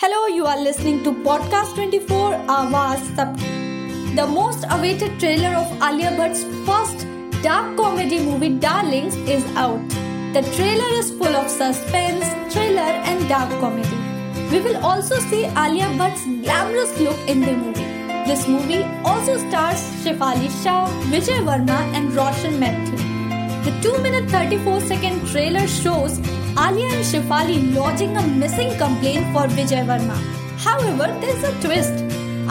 Hello, you are listening to Podcast 24 Awaaz Sab. The most awaited trailer of Alia Bhatt's first dark comedy movie Darlings is out. The trailer is full of suspense, thriller, and dark comedy. We will also see Alia Bhatt's glamorous look in the movie. This movie also stars Shefali Shah, Vijay Verma, and Roshan Mathew. The 2 minute 34 second trailer shows Alia and Shefali lodging a missing complaint for Vijay Verma. However, there's a twist.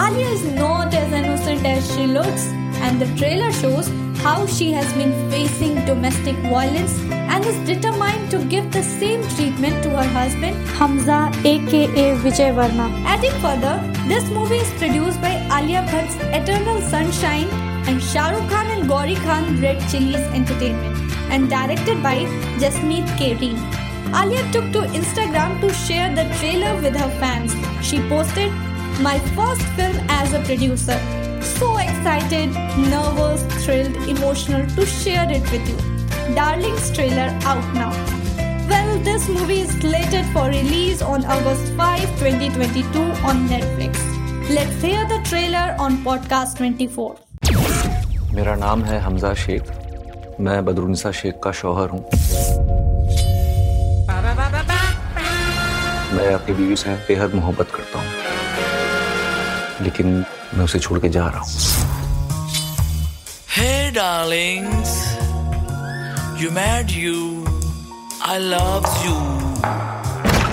Alia is not as innocent as she looks, and the trailer shows how she has been facing domestic violence and is determined to give the same treatment to her husband Hamza aka Vijay Verma. Adding further, this movie is produced by Alia Bhatt's Eternal Sunshine and Shah Rukh Khan and Gauri Khan Red Chillies Entertainment and directed by Jasmeet K. Alia took to Instagram to share the trailer with her fans. She posted, My first film as a producer. So excited, nervous, thrilled, emotional to share it with you. Darling's trailer out now. Well, this movie is slated for release on August 5, 2022 on Netflix. Let's hear the trailer on Podcast 24. मेरा नाम है हमजा शेख मैं बदरुनिसा शेख का शौहर हूँ मैं अपनी बीवी से बेहद मोहब्बत करता हूँ। लेकिन मैं उसे छोड़ के जा रहा हूँ। Hey darlings, you mad you, I love you.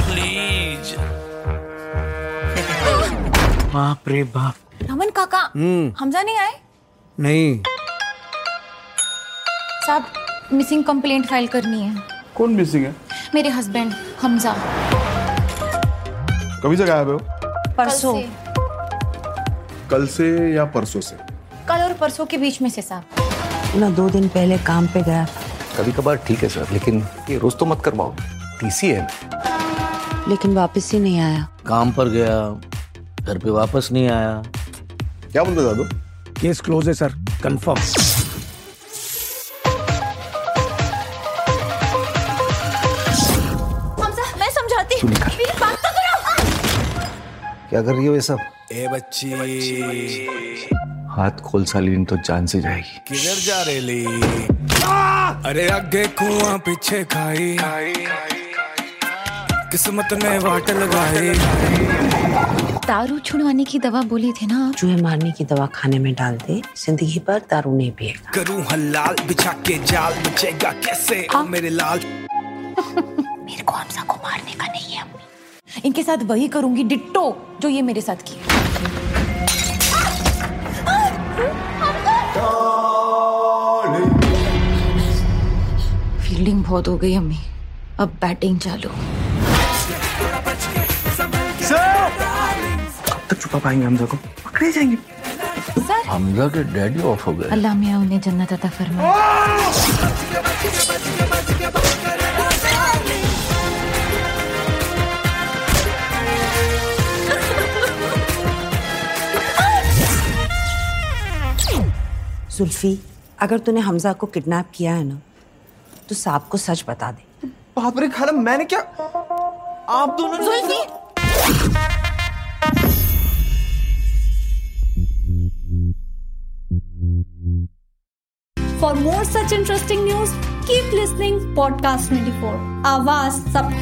Please. बाप रे बाप। रमन काका हमजा नहीं आए? नहीं। साहब मिसिंग कंप्लेंट फ़ाइल करनी है। कौन मिसिंग है? मेरे हस्बैंड हमजा कभी से गायब हो परसों। कल से। या परसों से? कल और परसों के बीच में से साहब। ना दो दिन पहले काम पे गया। कभी कभार ठीक है सर लेकिन ये रोज तो मत करवाओ। टीसी है। लेकिन वापस ही नहीं आया। काम पर गया घर पे वापस नहीं आया। क्या बोलते दादू? केस क्लोज है सर कंफर्म क्या कर रही हो ये सब? ए बच्ची। हाथ खोल साली तो जान से जाएगी। किधर जा रहे ली? अरे आगे कुआँ पीछे खाई। किस्मत ने वाट लगाई। दारू छुड़वाने की दवा बोली थी ना चूहे मारने की दवा खाने में डाल दे ज़िंदगी भर दारू नहीं पिएगा। करूँ हलाल बिछा के जाल बचेगा कैसे? ओ मेरे लाल। मेरे को हमजा को मारने का नहीं है अम्मी। इनके साथ वही करूँगी डिट्टो जो ये मेरे साथ किया फील्डिंग बहुत हो गई अम्मी। अब बैटिंग चालू। कब तक छुपा पाएँगे हमजा को? पकड़े जाएँगे। सर। हमजा के डैडी ऑफ़ हो गए। अल्लाह मियाँ उन्हें जन्नत अता फरमाए। जुल्फी अगर तूने हमजा को किडनैप किया है ना तो साहब को सच बता दे बाप रे खाला मैंने क्या आप दोनों ने For more such interesting news, keep listening Podcast 24. Awaaz Sab